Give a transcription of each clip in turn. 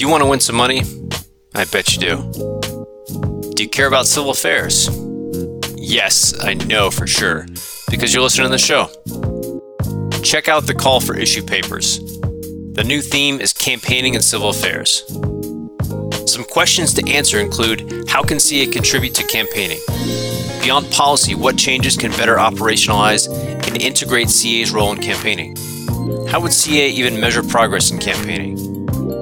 Do you want to win some money? I bet you do. Do you care about civil affairs? Yes, I know for sure, because you're listening to the show. Check out the call for issue papers. The new theme is campaigning and civil affairs. Some questions to answer include how can CA contribute to campaigning? Beyond policy, what changes can better operationalize and integrate CA's role in campaigning? How would CA even measure progress in campaigning?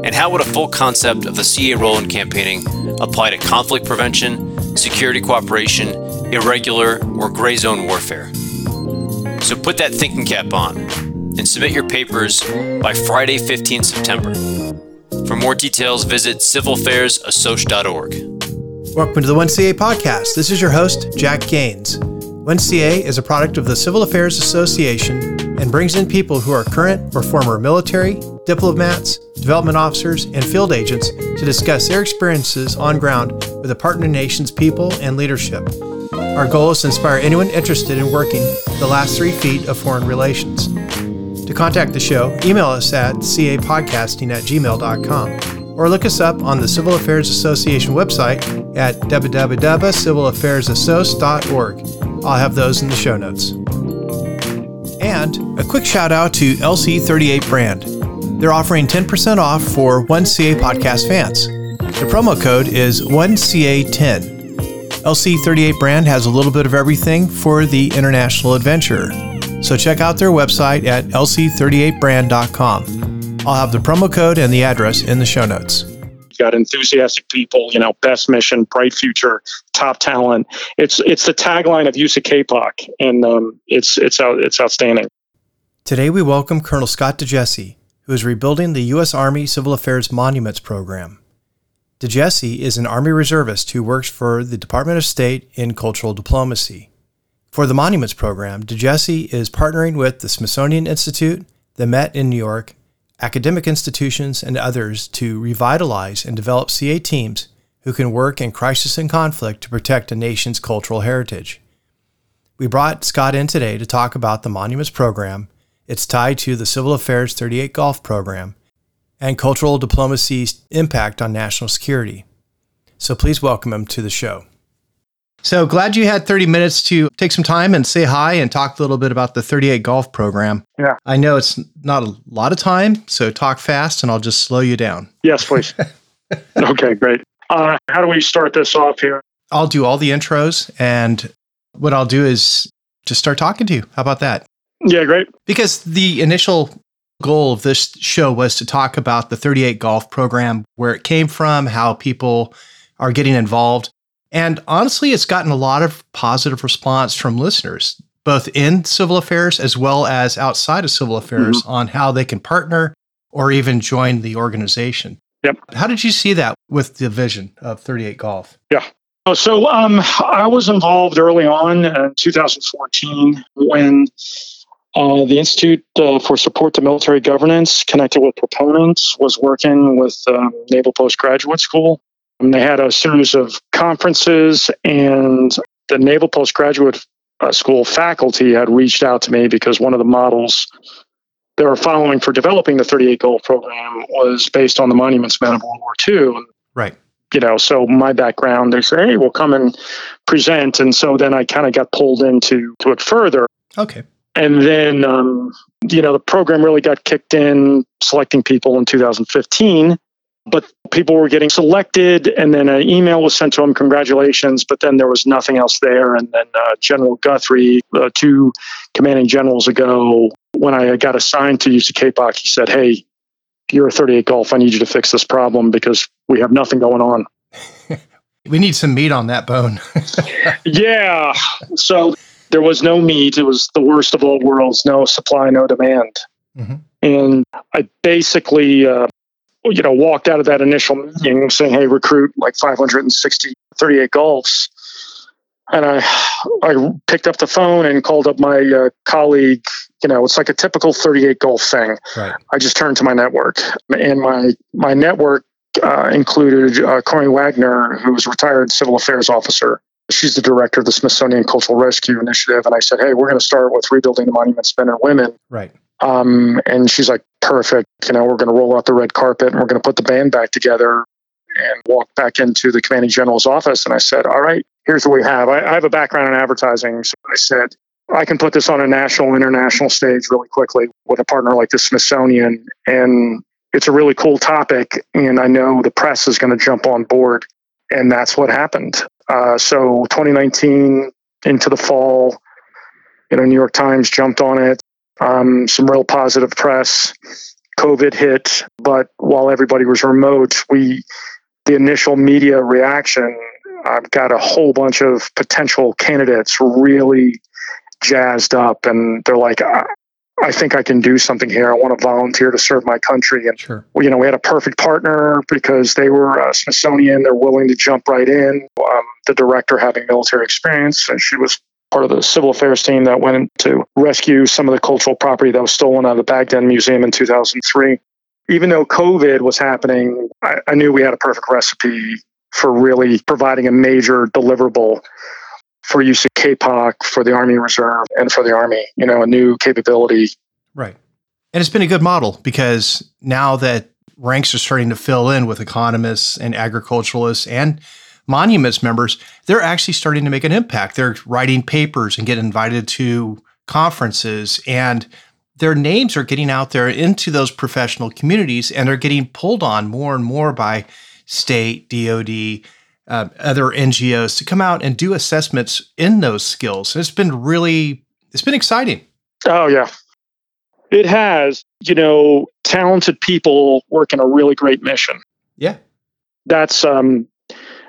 And how would a full concept of the CA role in campaigning apply to conflict prevention, security cooperation, irregular, or gray zone warfare? So put that thinking cap on and submit your papers by Friday, 15 September. For more details, visit civilaffairsassoc.org. Welcome to the 1CA podcast. This is your host, Jack Gaines. 1CA is a product of the Civil Affairs Association and brings in people who are current or former military, diplomats, development officers, and field agents to discuss their experiences on ground with the partner nation's people and leadership. Our goal is to inspire anyone interested in working the last three feet of foreign relations. To contact the show, email us at capodcasting at gmail.com or look us up on the Civil Affairs Association website at www.civilaffairsassoc.org. I'll have those in the show notes. And a quick shout out to LC38 brand. They're offering 10% off for 1CA podcast fans. The promo code is 1CA10. LC38 brand has a little bit of everything for the international adventurer. So check out their website at lc38brand.com. I'll have the promo code and the address in the show notes. Got enthusiastic people, you know, best mission, bright future, top talent. It's it's the tagline of USACAPOC, and um, it's it's out it's outstanding. Today we welcome Colonel Scott DeJesse, who is rebuilding the U.S. Army Civil Affairs Monuments Program. DeJesse is an Army reservist who works for the Department of State in cultural diplomacy. For the Monuments Program, DeJesse is partnering with the Smithsonian Institute, the Met in New York, academic institutions, and others to revitalize and develop CA teams who can work in crisis and conflict to protect a nation's cultural heritage. We brought Scott in today to talk about the Monuments Program. It's tied to the Civil Affairs 38 Golf Program and cultural diplomacy's impact on national security. So please welcome him to the show. So glad you had 30 minutes to take some time and say hi and talk a little bit about the 38 golf program. Yeah. I know it's not a lot of time, so talk fast and I'll just slow you down. Yes, please. okay, great. Uh, how do we start this off here? I'll do all the intros and what I'll do is just start talking to you. How about that? Yeah, great. Because the initial goal of this show was to talk about the 38 golf program, where it came from, how people are getting involved. And honestly, it's gotten a lot of positive response from listeners, both in civil affairs as well as outside of civil affairs, mm-hmm. on how they can partner or even join the organization. Yep. How did you see that with the vision of 38 Golf? Yeah. So um, I was involved early on in 2014 when uh, the Institute uh, for Support to Military Governance, connected with proponents, was working with um, Naval Postgraduate School and they had a series of conferences, and the Naval Postgraduate uh, School faculty had reached out to me because one of the models they were following for developing the 38 Golf program was based on the monuments men of World War II. Right. You know, so my background, they say, hey, we'll come and present. And so then I kind of got pulled into to it further. Okay. And then, um, you know, the program really got kicked in, selecting people in 2015 but people were getting selected and then an email was sent to them congratulations but then there was nothing else there and then uh, general guthrie uh, two commanding generals ago when i got assigned to USACAPOC he said hey you're a 38 golf i need you to fix this problem because we have nothing going on. We need some meat on that bone. Yeah. So there was no meat. It was the worst of all worlds. No supply no demand. Mm-hmm. and i basically uh, you know, walked out of that initial meeting saying, "Hey, recruit like 560 38 golfs." And I, I picked up the phone and called up my uh, colleague. You know, it's like a typical 38 golf thing. Right. I just turned to my network, and my my network uh, included uh, Corine Wegener, who was a retired civil affairs officer. She's the director of the Smithsonian Cultural Rescue Initiative. And I said, hey, we're going to start with rebuilding the monuments men and women. Right. Um, and she's like, perfect. You know, we're going to roll out the red carpet and we're going to put the band back together and walk back into the commanding general's office. And I said, All right, here's what we have. I, I have a background in advertising. So I said, I can put this on a national, international stage really quickly with a partner like the Smithsonian. And it's a really cool topic. And I know the press is going to jump on board. And that's what happened. Uh, so 2019 into the fall, you know, New York Times jumped on it. Um, some real positive press. COVID hit, but while everybody was remote, we the initial media reaction. I've got a whole bunch of potential candidates really jazzed up, and they're like, I, I think I can do something here. I want to volunteer to serve my country. And, sure. you know, we had a perfect partner because they were uh, Smithsonian. They're willing to jump right in. Um, the director having military experience, and she was part of the civil affairs team that went to rescue some of the cultural property that was stolen out of the Baghdad Museum in 2003. Even though COVID was happening, I, I knew we had a perfect recipe for really providing a major deliverable for USACAPOC, for the Army Reserve, and for the Army, you know, a new capability. Right. And it's been a good model because now that ranks are starting to fill in with economists and agriculturalists and monuments members, they're actually starting to make an impact. They're writing papers and get invited to conferences and their names are getting out there into those professional communities and they're getting pulled on more and more by state, DOD, uh, other NGOs to come out and do assessments in those skills. it's been really, it's been exciting. Oh, yeah. It has, you know, talented people working a really great mission. Yeah. That's um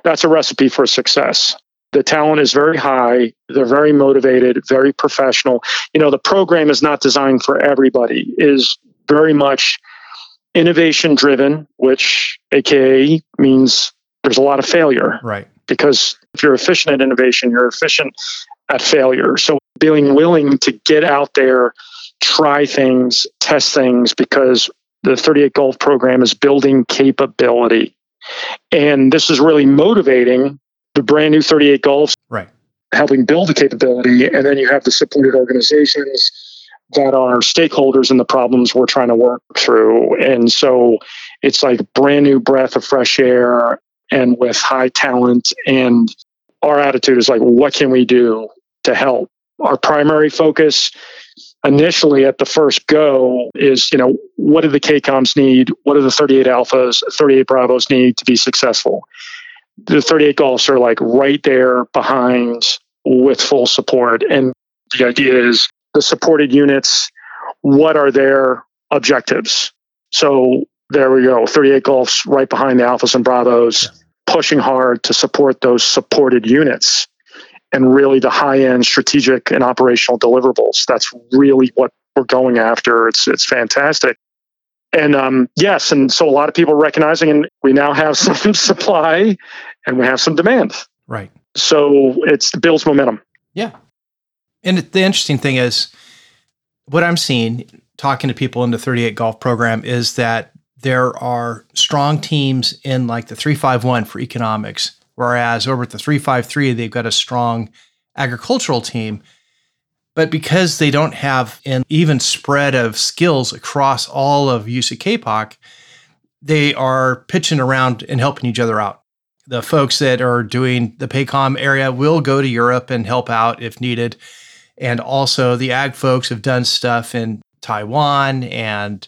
that's a recipe for success. The talent is very high. They're very motivated, very professional. You know, the program is not designed for everybody. Is very much innovation driven, which AKA means there's a lot of failure. Right. Because if you're efficient at innovation, you're efficient at failure. So being willing to get out there, try things, test things, because the 38 Golf program is building capability. And this is really motivating the brand new 38 Golfs. Right. Helping build the capability. And then you have the supported organizations that are stakeholders in the problems we're trying to work through. And so it's like brand new breath of fresh air and with high talent. And our attitude is like, what can we do to help? Our primary focus initially at the first go is, you know, what do the CACOMs need? What do the 38 Alphas, 38 Bravos need to be successful? The 38 Golfs are like right there behind with full support. And the idea is the supported units, what are their objectives? So there we go. 38 Golfs right behind the Alphas and Bravos, pushing hard to support those supported units and really the high end strategic and operational deliverables. That's really what we're going after. It's it's fantastic. And um, yes, and so a lot of people are recognizing, and we now have some supply and we have some demand. Right. So it's builds momentum. Yeah. And the interesting thing is, what I'm seeing talking to people in the 38 golf program is that there are strong teams in like the 351 for economics, whereas over at the 353, they've got a strong agricultural team. But because they don't have an even spread of skills across all of USACAPOC, they are pitching around and helping each other out. The folks that are doing the PACOM area will go to Europe and help out if needed. And also, the ag folks have done stuff in Taiwan and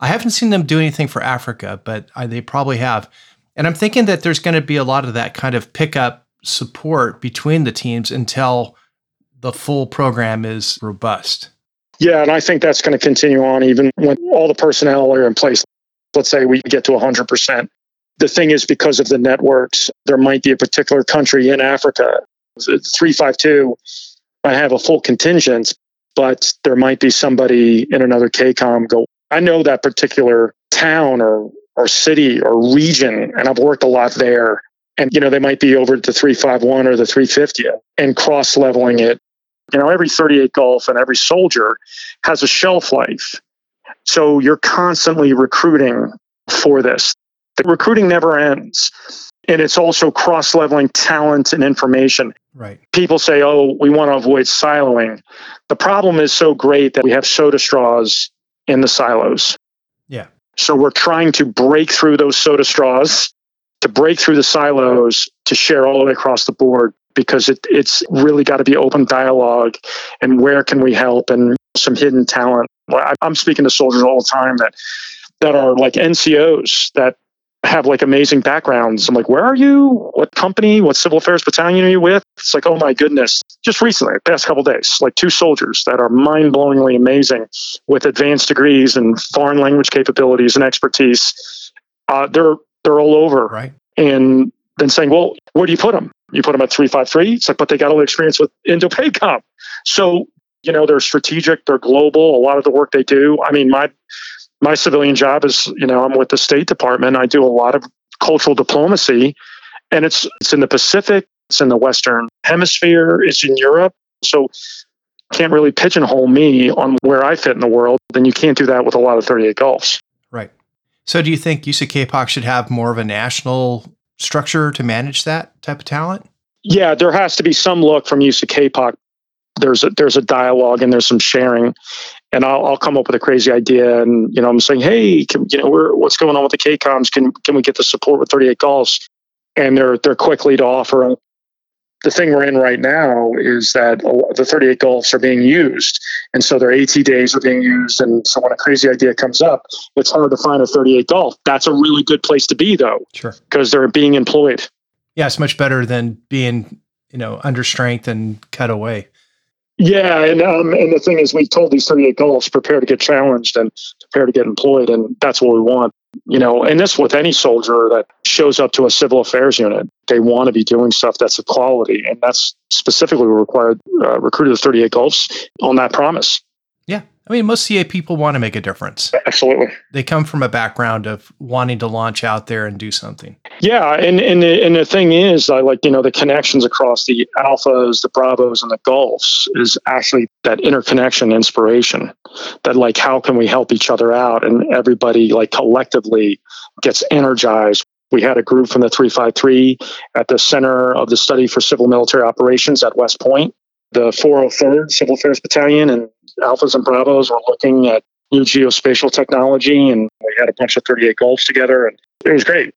I haven't seen them do anything for Africa, but I, they probably have. And I'm thinking that there's going to be a lot of that kind of pickup support between the teams until the full program is robust. Yeah, and I think that's going to continue on even when all the personnel are in place. Let's say we get to 100%. The thing is, because of the networks, there might be a particular country in Africa. 352 I have a full contingent, but there might be somebody in another CACOM go, I know that particular town or or city or region, and I've worked a lot there. And you know, they might be over to 351 or the 350 and cross leveling it. You know, every 38 Golf and every soldier has a shelf life. So you're constantly recruiting for this. The recruiting never ends. And it's also cross leveling talent and information. Right. People say, oh, we want to avoid siloing. The problem is so great that we have soda straws in the silos. Yeah. So we're trying to break through those soda straws, to break through the silos, to share all the way across the board because it, it's really got to be open dialogue and where can we help and some hidden talent. I'm speaking to soldiers all the time that that are like NCOs that have like amazing backgrounds. I'm like, where are you? What company? What civil affairs battalion are you with? It's like, oh my goodness. Just recently, past couple days, like two soldiers that are mind blowingly amazing with advanced degrees and foreign language capabilities and expertise. Uh, they're they're all over. Right. And then saying, well, where do you put them? You put them at 353. It's like, but they got all the experience with Indo-PACOM. So, you know, they're strategic, they're global. A lot of the work they do. I mean, my my civilian job is, you know, I'm with the State Department. I do a lot of cultural diplomacy, and it's it's in the Pacific, it's in the Western Hemisphere, it's in Europe. So can't really pigeonhole me on where I fit in the world. Then you can't do that with a lot of 38 Golfs. Right. So do you think USACAPOC should have more of a national structure to manage that type of talent? Yeah, there has to be some look from USACAPOC. There's a, there's a dialogue and there's some sharing. And I'll, I'll come up with a crazy idea and you know i'm saying hey can, you know we're, what's going on with the CACOMs? Can can we get the support with 38 Golfs and they're they're quickly to offer. Up the thing we're in right now is that the 38 Golfs are being used. And so their at days are being used. And so when a crazy idea comes up it's hard to find a 38 Golf that's a really good place to be though sure. because they're being employed. Yeah it's much better than being you know under strength and cut away yeah, and um, and the thing is, we told these 38 Golfs prepare to get challenged and prepare to get employed, and that's what we want. You know, and this with any soldier that shows up to a civil affairs unit, they want to be doing stuff that's of quality, and that's specifically required uh, recruited 38 Golfs on that promise. I mean, most CA people want to make a difference. Absolutely. They come from a background of wanting to launch out there and do something. Yeah, and and the, and the thing is, I like you know the connections across the alphas, the bravos, and the golfs is actually that interconnection, inspiration. That like, how can we help each other out, and everybody like collectively gets energized. We had a group from the 353 at the Center of the Study for Civil Military Operations at West Point the 403rd Civil Affairs Battalion and Alphas and Bravos were looking at new geospatial technology, and we had a bunch of 38 Golfs together, and it was great.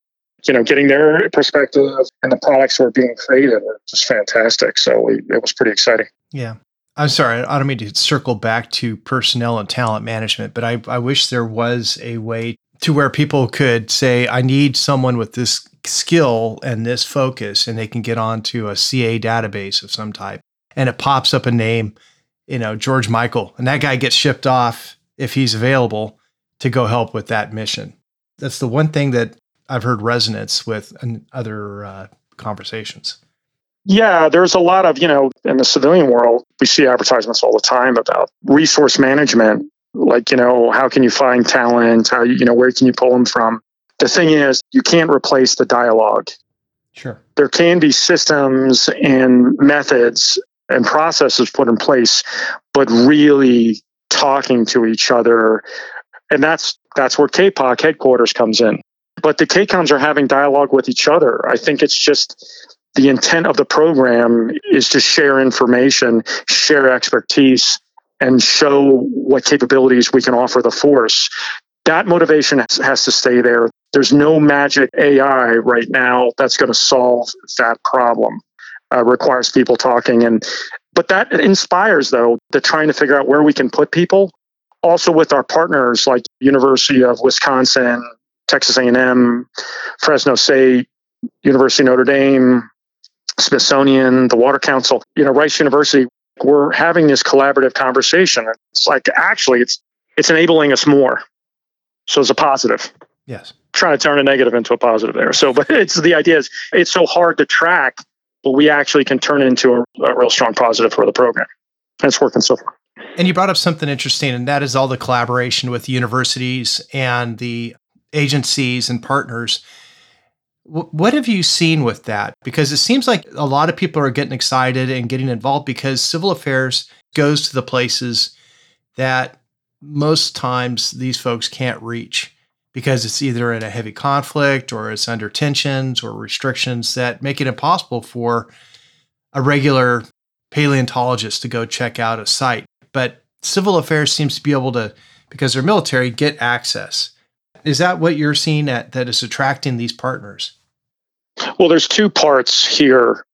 You know, getting their perspective and the products were being created were just fantastic. So we, it was pretty exciting. Yeah. I'm sorry, I don't mean to circle back to personnel and talent management, but I, I wish there was a way to where people could say, I need someone with this skill and this focus, and they can get onto a CA database of some type and it pops up a name, you know, George Michael, and that guy gets shipped off if he's available to go help with that mission. That's the one thing that I've heard resonance with in other uh, conversations. Yeah, there's a lot of, you know, in the civilian world, we see advertisements all the time about resource management. Like, you know, how can you find talent? How, you know, where can you pull them from? The thing is, you can't replace the dialogue. Sure. There can be systems and methods and processes put in place, but really talking to each other. And that's that's where CAPOC headquarters comes in. But the CACOMs are having dialogue with each other. I think it's just the intent of the program is to share information, share expertise, and show what capabilities we can offer the force. That motivation has, has to stay there. There's no magic AI right now that's going to solve that problem uh, requires people talking. And but that inspires though the trying to figure out where we can put people. Also with our partners like university of wisconsin texas a&m fresno state university of notre dame smithsonian the water council you know rice university we're having this collaborative conversation. It's like actually it's it's enabling us more. So it's a positive. Yes. Trying to turn a negative into a positive there. So but it's the idea is it's so hard to track but we actually can turn into a, a real strong positive for the program. And it's working so far. And you brought up something interesting, and that is all the collaboration with universities and the agencies and partners. what have you seen with that? Because it seems like a lot of people are getting excited and getting involved because civil affairs goes to the places that most times these folks can't reach because it's either in a heavy conflict or it's under tensions or restrictions that make it impossible for a regular paleontologist to go check out a site. But civil affairs seems to be able to, because they're military, get access. Is that what you're seeing at, that is attracting these partners? Well, there's two parts here.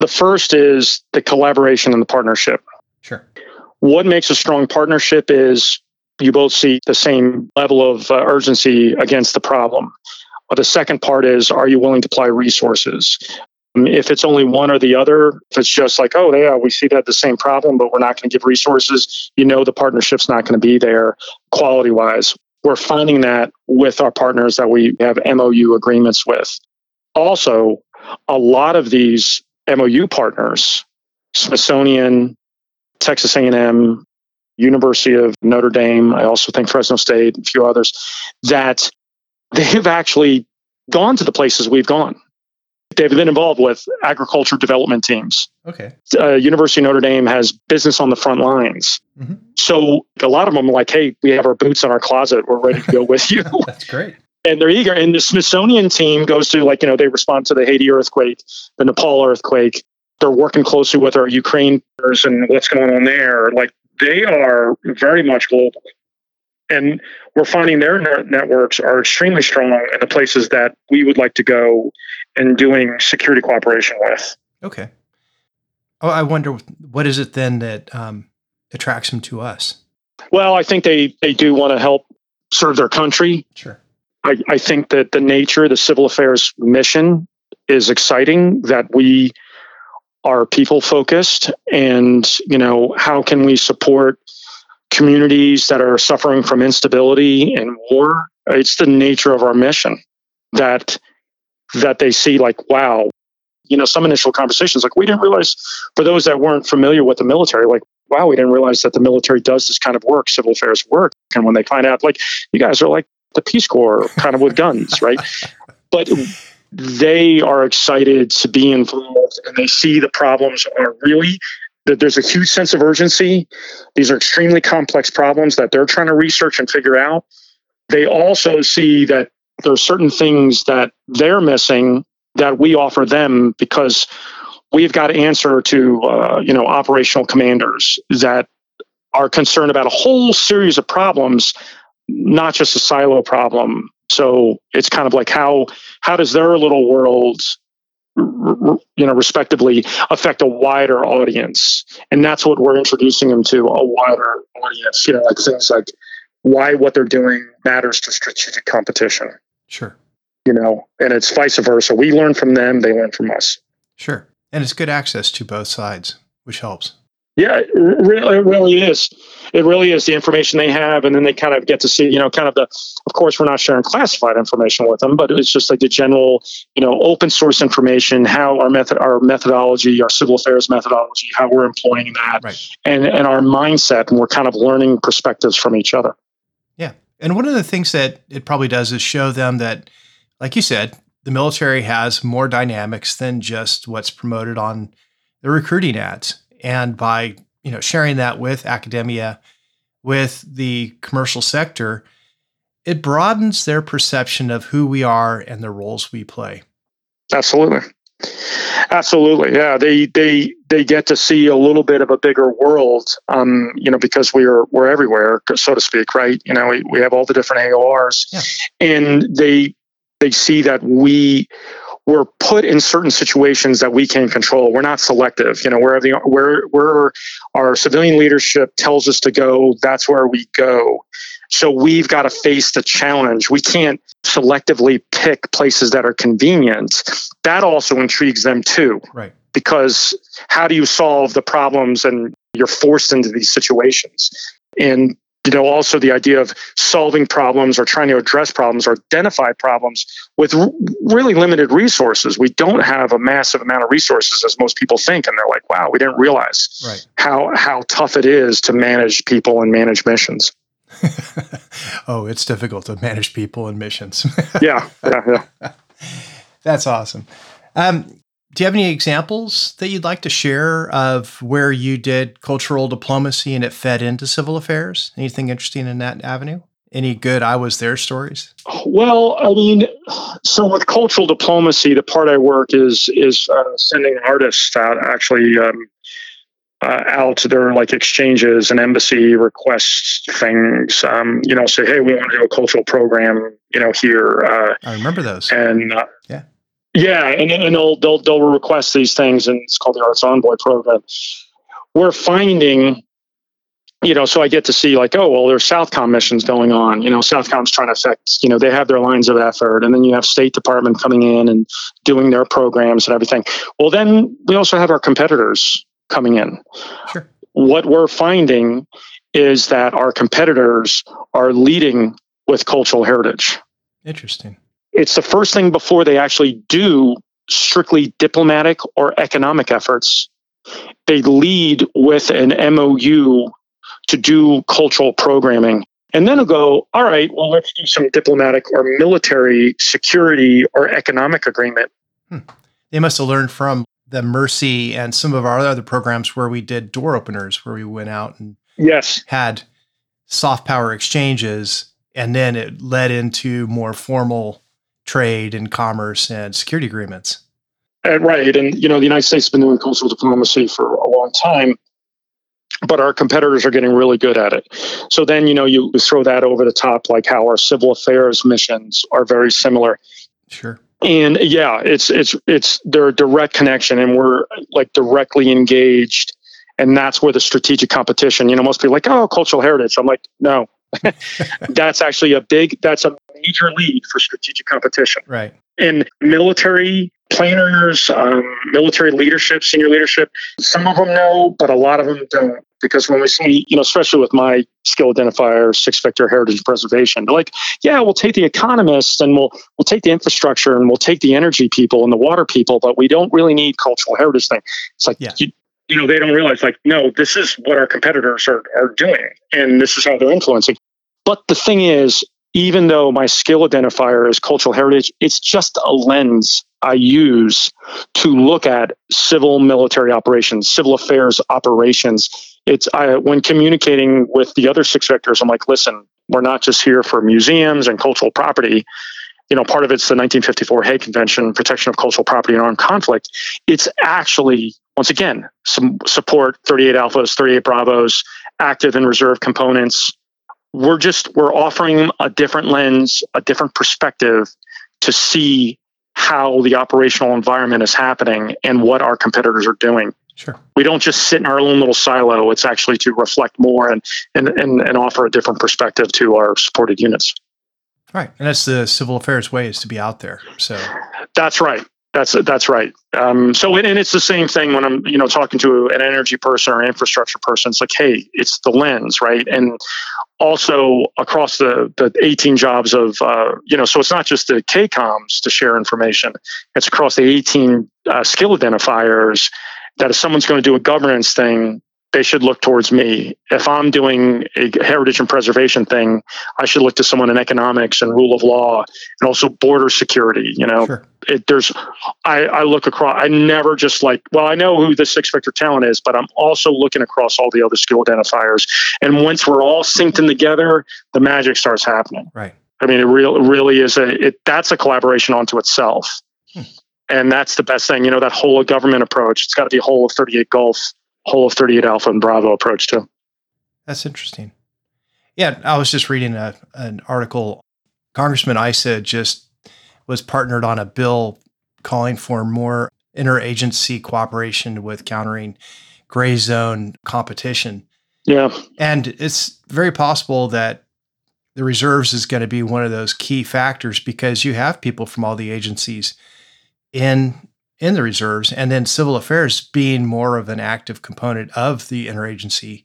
The first is the collaboration and the partnership. Sure. What makes a strong partnership is you both see the same level of uh, urgency against the problem. But the second part is are you willing to apply resources? Um, if it's only one or the other, if it's just like, oh, yeah, we see that the same problem, but we're not going to give resources, you know the partnership's not going to be there quality wise. We're finding that with our partners that we have MOU agreements with. Also, a lot of these MOU partners, Smithsonian, Texas A&M, University of Notre Dame, I also think Fresno State, a few others, that they've actually gone to the places we've gone. They've been involved with agriculture development teams. Okay. Uh, University of Notre Dame has business on the front lines. Mm-hmm. So a lot of them are like, hey, we have our boots in our closet. We're ready to go with you. That's great. And they're eager. And the Smithsonian team goes to like, you know, they respond to the Haiti earthquake, the Nepal earthquake. They're working closely with our Ukraine and what's going on there. Like they are very much global. And we're finding their networks are extremely strong in the places that we would like to go and doing security cooperation with. Okay. Oh, I wonder what is it then that um, attracts them to us? Well, I think they they do want to help serve their country. Sure. I, I think that the nature, the civil affairs mission is exciting. That we are people focused, and you know how can we support communities that are suffering from instability and war? It's the nature of our mission that that they see like, wow, you know, some initial conversations like we didn't realize for those that weren't familiar with the military, like, wow, we didn't realize that the military does this kind of work, civil affairs work. And when they find out, like, you guys are like the Peace Corps kind of with guns, right? But they are excited to be involved and they see the problems are really that there's a huge sense of urgency. These are extremely complex problems that they're trying to research and figure out. They also see that there are certain things that they're missing that we offer them because we've got to answer to uh, you know operational commanders that are concerned about a whole series of problems not just a silo problem so it's kind of like how how does their little world you know respectively affect a wider audience and that's what we're introducing them to a wider audience you know like things like why what they're doing matters to strategic competition Sure. You know, and it's vice versa. We learn from them, they learn from us. Sure. And it's good access to both sides, which helps. Yeah, it really, it really is. It really is the information they have, and then they kind of get to see, you know, kind of the. Of course, we're not sharing classified information with them, but it's just like the general, you know, open source information, how our method, our methodology, our civil affairs methodology, how we're employing that, right. and and our mindset, and we're kind of learning perspectives from each other. Yeah, and one of the things that it probably does is show them that, like you said, the military has more dynamics than just what's promoted on the recruiting ads. And by you know sharing that with academia, with the commercial sector, it broadens their perception of who we are and the roles we play. Absolutely. Absolutely, yeah. They they they get to see a little bit of a bigger world, um, you know, because we're we're everywhere, so to speak, right? You know, we, we have all the different AORs, yeah. and they they see that we we're put in certain situations that we can control. We're not selective. You know, where the where where our civilian leadership tells us to go, that's where we go. So we've got to face the challenge. We can't selectively pick places that are convenient. That also intrigues them too. Right. Because how do you solve the problems and you're forced into these situations? And you know also the idea of solving problems or trying to address problems or identify problems with r- really limited resources we don't have a massive amount of resources as most people think and they're like wow we didn't realize right. how how tough it is to manage people and manage missions oh, it's difficult to manage people and missions. yeah, yeah, yeah. That's awesome. Um, do you have any examples that you'd like to share of where you did cultural diplomacy and it fed into civil affairs? Anything interesting in that avenue? Any good I was there stories? Well, I mean, so with cultural diplomacy, the part I work is is uh, sending artists out actually um, uh, out to their like exchanges and embassy requests things. Um, you know, say, hey, we want to do a cultural program. You know, here. Uh, I remember those. And uh, yeah, yeah, and, and they'll, they'll they'll request these things, and it's called the Arts Envoy program. We're finding you know, so I get to see like, oh, well, there's Southcom missions going on. You know, Southcom's trying to affect, you know, they have their lines of effort. And then you have State Department coming in and doing their programs and everything. Well, then we also have our competitors coming in. Sure. What we're finding is that our competitors are leading with cultural heritage. Interesting. It's the first thing before they actually do strictly diplomatic or economic efforts. They lead with an MOU to do cultural programming. And then they'll go, all right, well, let's do some diplomatic or military security or economic agreement. Hmm. They must have learned from the Mercy and some of our other programs where we did door openers, where we went out and yes had soft power exchanges, and then it led into more formal trade and commerce and security agreements. Uh, right, and you know the United States has been doing cultural diplomacy for a long time, but our competitors are getting really good at it. So then, you know, you throw that over the top, like how our civil affairs missions are very similar. Sure. And yeah, it's it's it's their direct connection, and we're like directly engaged, and that's where the strategic competition. You know, most people are like, oh, cultural heritage. I'm like, no, that's actually a big, that's a major lead for strategic competition. Right. And military planners, um, military leadership, senior leadership, some of them know, but a lot of them don't. Because when we see, you know, especially with my skill identifier, six Victor heritage preservation, they're like, yeah, we'll take the economists and we'll we'll take the infrastructure and we'll take the energy people and the water people, but we don't really need cultural heritage thing. It's like yeah. you, you know, they don't realize like, no, this is what our competitors are, are doing and this is how they're influencing. But the thing is, even though my skill identifier is cultural heritage, it's just a lens I use to look at civil military operations, civil affairs operations. It's I, when communicating with the other six Victors, I'm like, listen, we're not just here for museums and cultural property you know, part of it's the 1954 Hague Convention, protection of cultural property in armed conflict. It's actually, once again, some support 38 alphas, 38 bravos, active and reserve components. We're just we're offering a different lens, a different perspective to see how the operational environment is happening and what our competitors are doing. Sure. We don't just sit in our own little silo. It's actually to reflect more and and and, and offer a different perspective to our supported units. Right, and that's the civil affairs way is to be out there. So that's right. That's that's right. Um, so and it's the same thing when I'm you know talking to an energy person or infrastructure person. It's like, hey, it's the lens, right? And also across the the 18 jobs of uh, you know, so it's not just the CACOMs to share information. It's across the 18 uh, skill identifiers that if someone's going to do a governance thing, they should look towards me. If I'm doing a heritage and preservation thing, I should look to someone in economics and rule of law and also border security. You know, sure. it, there's, I, I look across, I never just like, well, I know who the six Victor talent is, but I'm also looking across all the other skill identifiers. And once we're all synced in together, the magic starts happening. Right. I mean, it real, really is a, it, that's a collaboration onto itself. Hmm. And that's the best thing, you know, that whole of government approach. It's got to be a whole of 38 Golf whole of 38 Alpha and Bravo approach to. That's interesting. Yeah, I was just reading a, an article. Congressman Issa just was partnered on a bill calling for more interagency cooperation with countering gray zone competition. Yeah. And it's very possible that the reserves is going to be one of those key factors because you have people from all the agencies in in the reserves, and then civil affairs being more of an active component of the interagency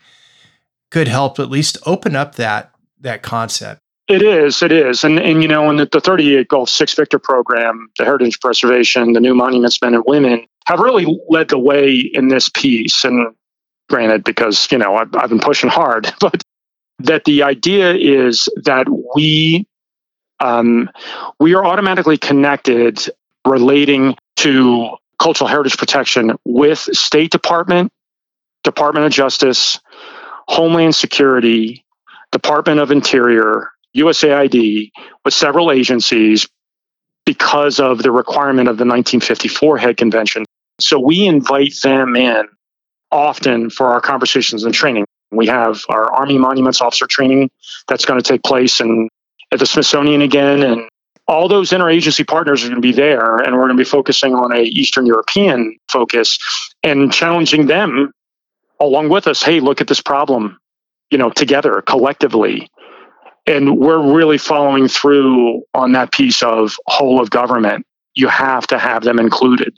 could help at least open up that that concept. It is, it is, and and you know, in the, the 38 Golf Six Victor program, the heritage preservation, the new monuments men and women have really led the way in this piece. And granted, because you know I've, I've been pushing hard, but that the idea is that we um, we are automatically connected relating to cultural heritage protection with State Department, Department of Justice, Homeland Security, Department of Interior, USAID, with several agencies because of the requirement of the 1954 Hague Convention. So we invite them in often for our conversations and training. We have our Army Monuments Officer training that's going to take place in, at the Smithsonian again. And all those interagency partners are going to be there. And we're going to be focusing on a Eastern European focus and challenging them along with us. Hey, look at this problem, you know, together collectively. And we're really following through on that piece of whole of government. You have to have them included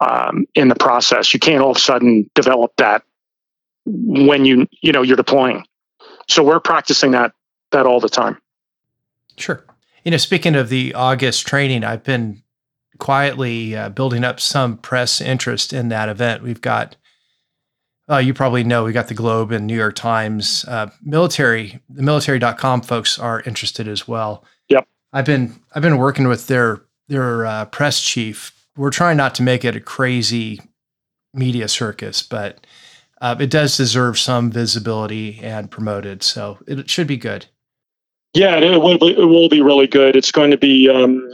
um, in the process. You can't all of a sudden develop that when you you know you're deploying. So we're practicing that that all the time. Sure. You know, speaking of the August training, I've been quietly uh, building up some press interest in that event. We've got, uh, you probably know, we got the Globe and New York Times. Uh, military, the military.com folks are interested as well. Yep. I've been I've been working with their their uh, press chief. We're trying not to make it a crazy media circus, but uh, it does deserve some visibility and promoted. So it should be good. Yeah, it will, it will be really good. It's going to be um,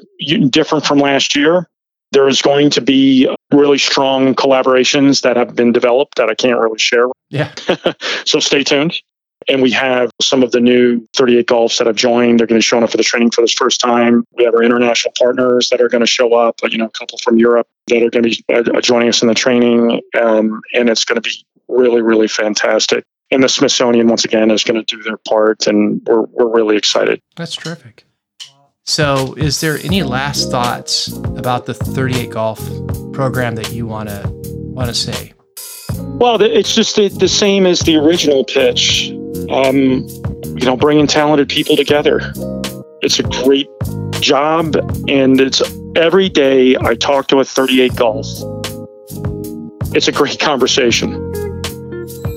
different from last year. There's going to be really strong collaborations that have been developed that I can't really share. Yeah. so stay tuned. And we have some of the new 38 Golfs that have joined. They're going to be showing up for the training for this first time. We have our international partners that are going to show up, you know, a couple from Europe that are going to be uh, joining us in the training. Um, and it's going to be really, really fantastic. And the Smithsonian, once again, is going to do their part. And we're, we're really excited. That's terrific. So, is there any last thoughts about the 38 Golf program that you want to want to say? Well, it's just the, the same as the original pitch. Um, you know, bringing talented people together. It's a great job, and it's every day I talk to a 38 Golf. It's a great conversation.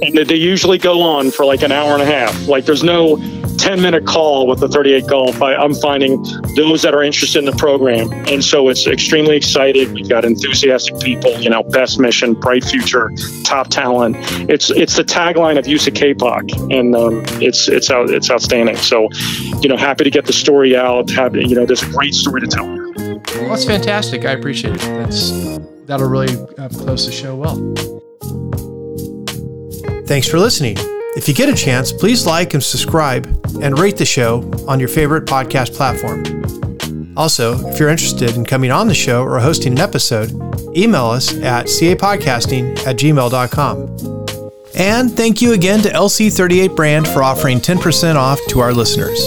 And they usually go on for like an hour and a half. Like, there's no 10 minute call with the 38 Golf. I, I'm finding those that are interested in the program. And so it's extremely excited. We've got enthusiastic people, you know, best mission, bright future, top talent. It's it's the tagline of USACAPOC, and um, it's it's out, it's outstanding. So, you know, happy to get the story out. Have you know, there's a great story to tell. Well, that's fantastic. I appreciate it. That's that'll really uh, close the show well. Thanks for listening. If you get a chance, please like and subscribe and rate the show on your favorite podcast platform. Also, if you're interested in coming on the show or hosting an episode, email us at capodcasting at gmail.com. And thank you again to LC38 Brand for offering 10% off to our listeners.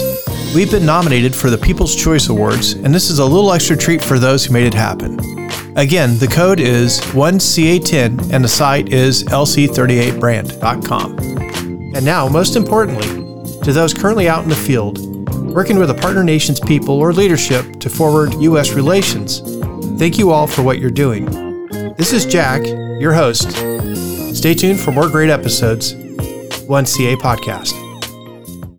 We've been nominated for the People's Choice Awards, and this is a little extra treat for those who made it happen. Again, the code is 1CA10 and the site is lc38brand.com. And now, most importantly, to those currently out in the field, working with a partner nation's people or leadership to forward U.S. relations, thank you all for what you're doing. This is Jack, your host. Stay tuned for more great episodes. 1CA Podcast.